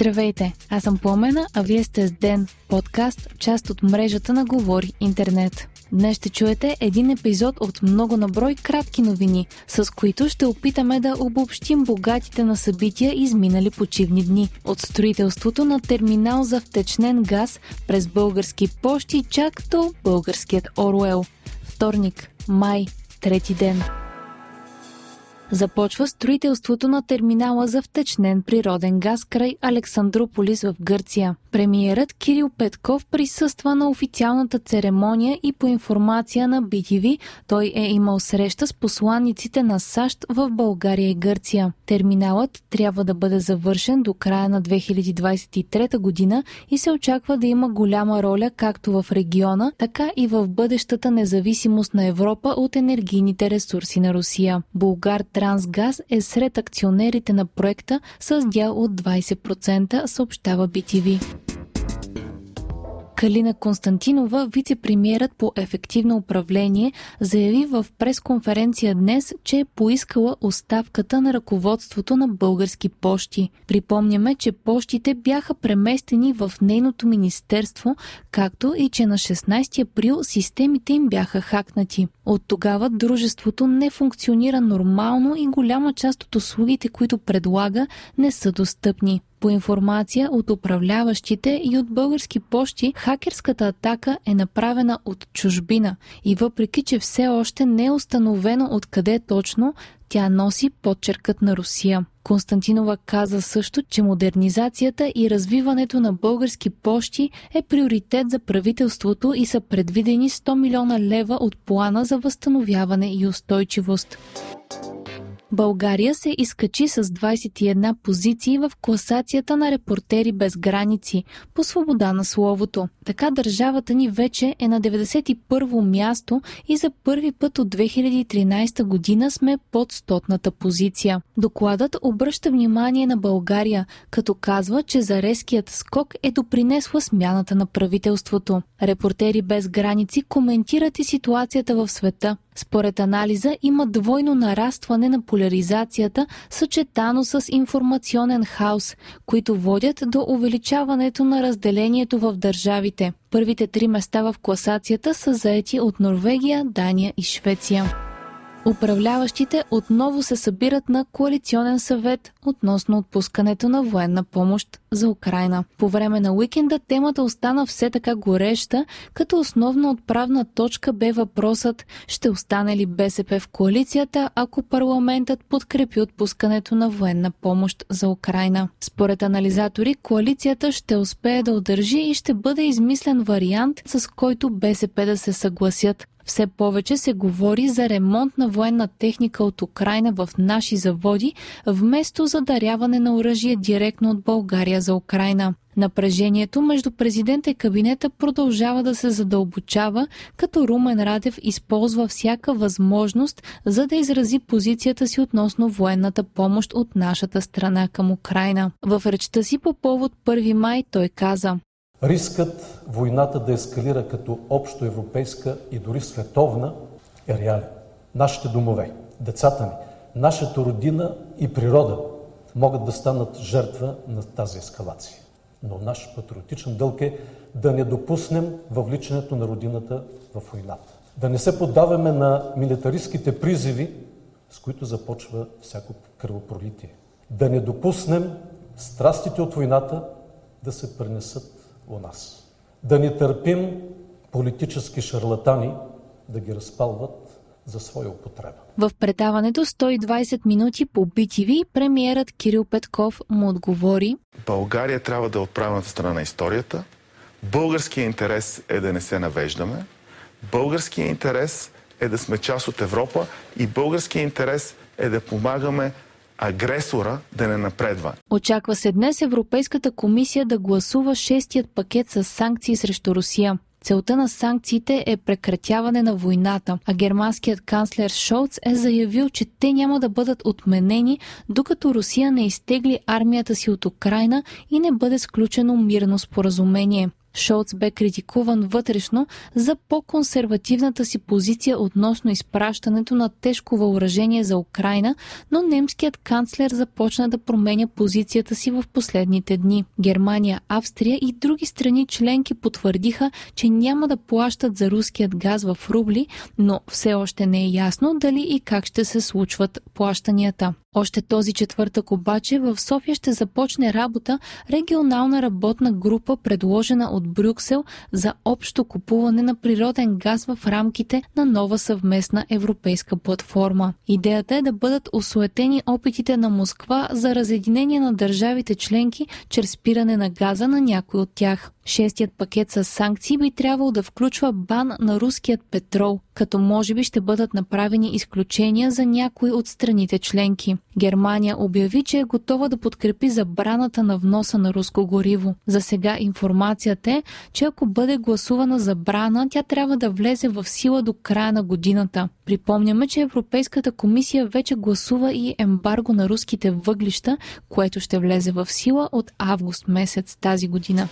Здравейте, аз съм Пламена, а вие сте с Ден, подкаст, част от мрежата на Говори Интернет. Днес ще чуете един епизод от много наброй кратки новини, с които ще опитаме да обобщим богатите на събития изминали почивни дни. От строителството на терминал за втечнен газ през български пощи чак до българският Оруел. Вторник, май, трети ден. Започва строителството на терминала за втечнен природен газ край Александрополис в Гърция. Премиерът Кирил Петков присъства на официалната церемония и по информация на BTV той е имал среща с посланниците на САЩ в България и Гърция. Терминалът трябва да бъде завършен до края на 2023 година и се очаква да има голяма роля както в региона, така и в бъдещата независимост на Европа от енергийните ресурси на Русия. Булгар Трансгаз е сред акционерите на проекта с дял от 20%, съобщава BTV. Калина Константинова, вице-премьерът по ефективно управление, заяви в пресконференция днес, че е поискала оставката на ръководството на български пощи. Припомняме, че пощите бяха преместени в нейното министерство, както и че на 16 април системите им бяха хакнати. От тогава дружеството не функционира нормално и голяма част от услугите, които предлага, не са достъпни. По информация от управляващите и от български пощи, хакерската атака е направена от чужбина и въпреки, че все още не е установено откъде точно, тя носи подчеркът на Русия. Константинова каза също, че модернизацията и развиването на български пощи е приоритет за правителството и са предвидени 100 милиона лева от плана за възстановяване и устойчивост. България се изкачи с 21 позиции в класацията на репортери без граници по свобода на словото. Така държавата ни вече е на 91-во място и за първи път от 2013 година сме под стотната позиция. Докладът обръща внимание на България, като казва, че за резкият скок е допринесла смяната на правителството. Репортери без граници коментират и ситуацията в света. Според анализа има двойно нарастване на поляризацията, съчетано с информационен хаос, които водят до увеличаването на разделението в държавите. Първите три места в класацията са заети от Норвегия, Дания и Швеция. Управляващите отново се събират на коалиционен съвет относно отпускането на военна помощ за Украина. По време на уикенда темата остана все така гореща, като основна отправна точка бе въпросът ще остане ли БСП в коалицията, ако парламентът подкрепи отпускането на военна помощ за Украина. Според анализатори, коалицията ще успее да удържи и ще бъде измислен вариант, с който БСП да се съгласят. Все повече се говори за ремонт на военна техника от Украина в наши заводи, вместо за даряване на оръжие директно от България за Украина. Напрежението между президента и кабинета продължава да се задълбочава, като Румен Радев използва всяка възможност, за да изрази позицията си относно военната помощ от нашата страна към Украина. В речта си по повод 1 май той каза Рискът войната да ескалира като общо европейска и дори световна е реален. Нашите домове, децата ни, нашата родина и природа могат да станат жертва на тази ескалация. Но наш патриотичен дълг е да не допуснем въвличането на родината в войната. Да не се поддаваме на милитаристските призиви, с които започва всяко кръвопролитие. Да не допуснем страстите от войната да се пренесат у нас. Да не търпим политически шарлатани да ги разпалват за своя употреба. В предаването 120 минути по BTV премиерът Кирил Петков му отговори България трябва да е отправената страна на историята. Българският интерес е да не се навеждаме. Българският интерес е да сме част от Европа и българският интерес е да помагаме агресора да не напредва. Очаква се днес Европейската комисия да гласува шестият пакет с санкции срещу Русия. Целта на санкциите е прекратяване на войната, а германският канцлер Шолц е заявил, че те няма да бъдат отменени, докато Русия не изтегли армията си от Украина и не бъде сключено мирно споразумение. Шолц бе критикуван вътрешно за по-консервативната си позиция относно изпращането на тежко въоръжение за Украина, но немският канцлер започна да променя позицията си в последните дни. Германия, Австрия и други страни членки потвърдиха, че няма да плащат за руският газ в рубли, но все още не е ясно дали и как ще се случват плащанията. Още този четвъртък обаче в София ще започне работа регионална работна група, предложена от Брюксел за общо купуване на природен газ в рамките на нова съвместна европейска платформа. Идеята е да бъдат осуетени опитите на Москва за разединение на държавите членки чрез спиране на газа на някой от тях. Шестият пакет с санкции би трябвало да включва бан на руският петрол, като може би ще бъдат направени изключения за някои от страните членки. Германия обяви, че е готова да подкрепи забраната на вноса на руско гориво. За сега информацията е, че ако бъде гласувана забрана, тя трябва да влезе в сила до края на годината. Припомняме, че Европейската комисия вече гласува и ембарго на руските въглища, което ще влезе в сила от август месец тази година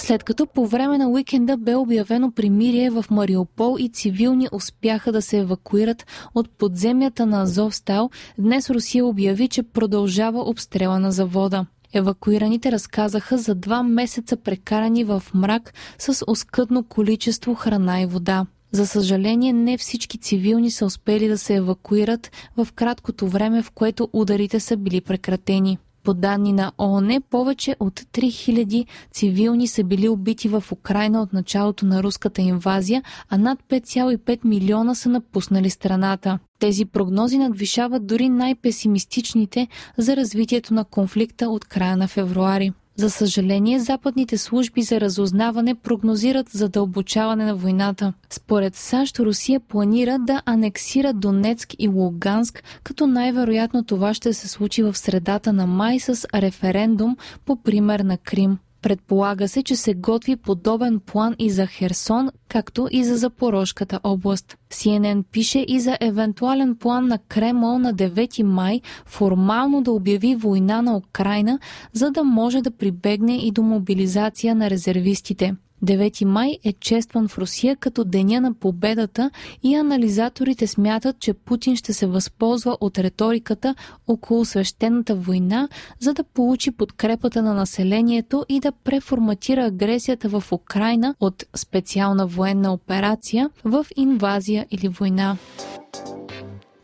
след като по време на уикенда бе обявено примирие в Мариупол и цивилни успяха да се евакуират от подземята на Азовстал, днес Русия обяви, че продължава обстрела на завода. Евакуираните разказаха за два месеца прекарани в мрак с оскъдно количество храна и вода. За съжаление, не всички цивилни са успели да се евакуират в краткото време, в което ударите са били прекратени. По данни на ООН, повече от 3000 цивилни са били убити в Украина от началото на руската инвазия, а над 5,5 милиона са напуснали страната. Тези прогнози надвишават дори най-песимистичните за развитието на конфликта от края на февруари. За съжаление, западните служби за разузнаване прогнозират задълбочаване на войната. Според САЩ, Русия планира да анексира Донецк и Луганск, като най-вероятно това ще се случи в средата на май с референдум по пример на Крим. Предполага се, че се готви подобен план и за Херсон, както и за Запорожката област. CNN пише и за евентуален план на Кремъл на 9 май формално да обяви война на Украина, за да може да прибегне и до мобилизация на резервистите. 9 май е честван в Русия като Деня на победата и анализаторите смятат, че Путин ще се възползва от риториката около свещената война, за да получи подкрепата на населението и да преформатира агресията в Украина от специална военна операция в инвазия или война.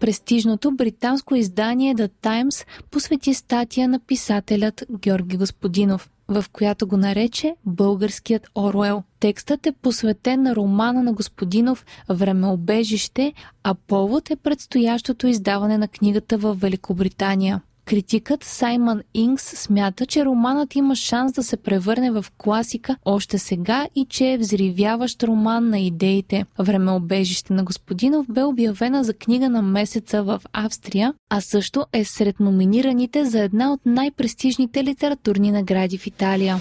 Престижното британско издание The Times посвети статия на писателят Георги Господинов в която го нарече българският Оруел. Текстът е посветен на романа на Господинов Времеобежище, а повод е предстоящото издаване на книгата в Великобритания. Критикът Саймън Ингс смята, че романът има шанс да се превърне в класика още сега и че е взривяващ роман на идеите. Времеобежище на Господинов бе обявена за книга на месеца в Австрия, а също е сред номинираните за една от най-престижните литературни награди в Италия.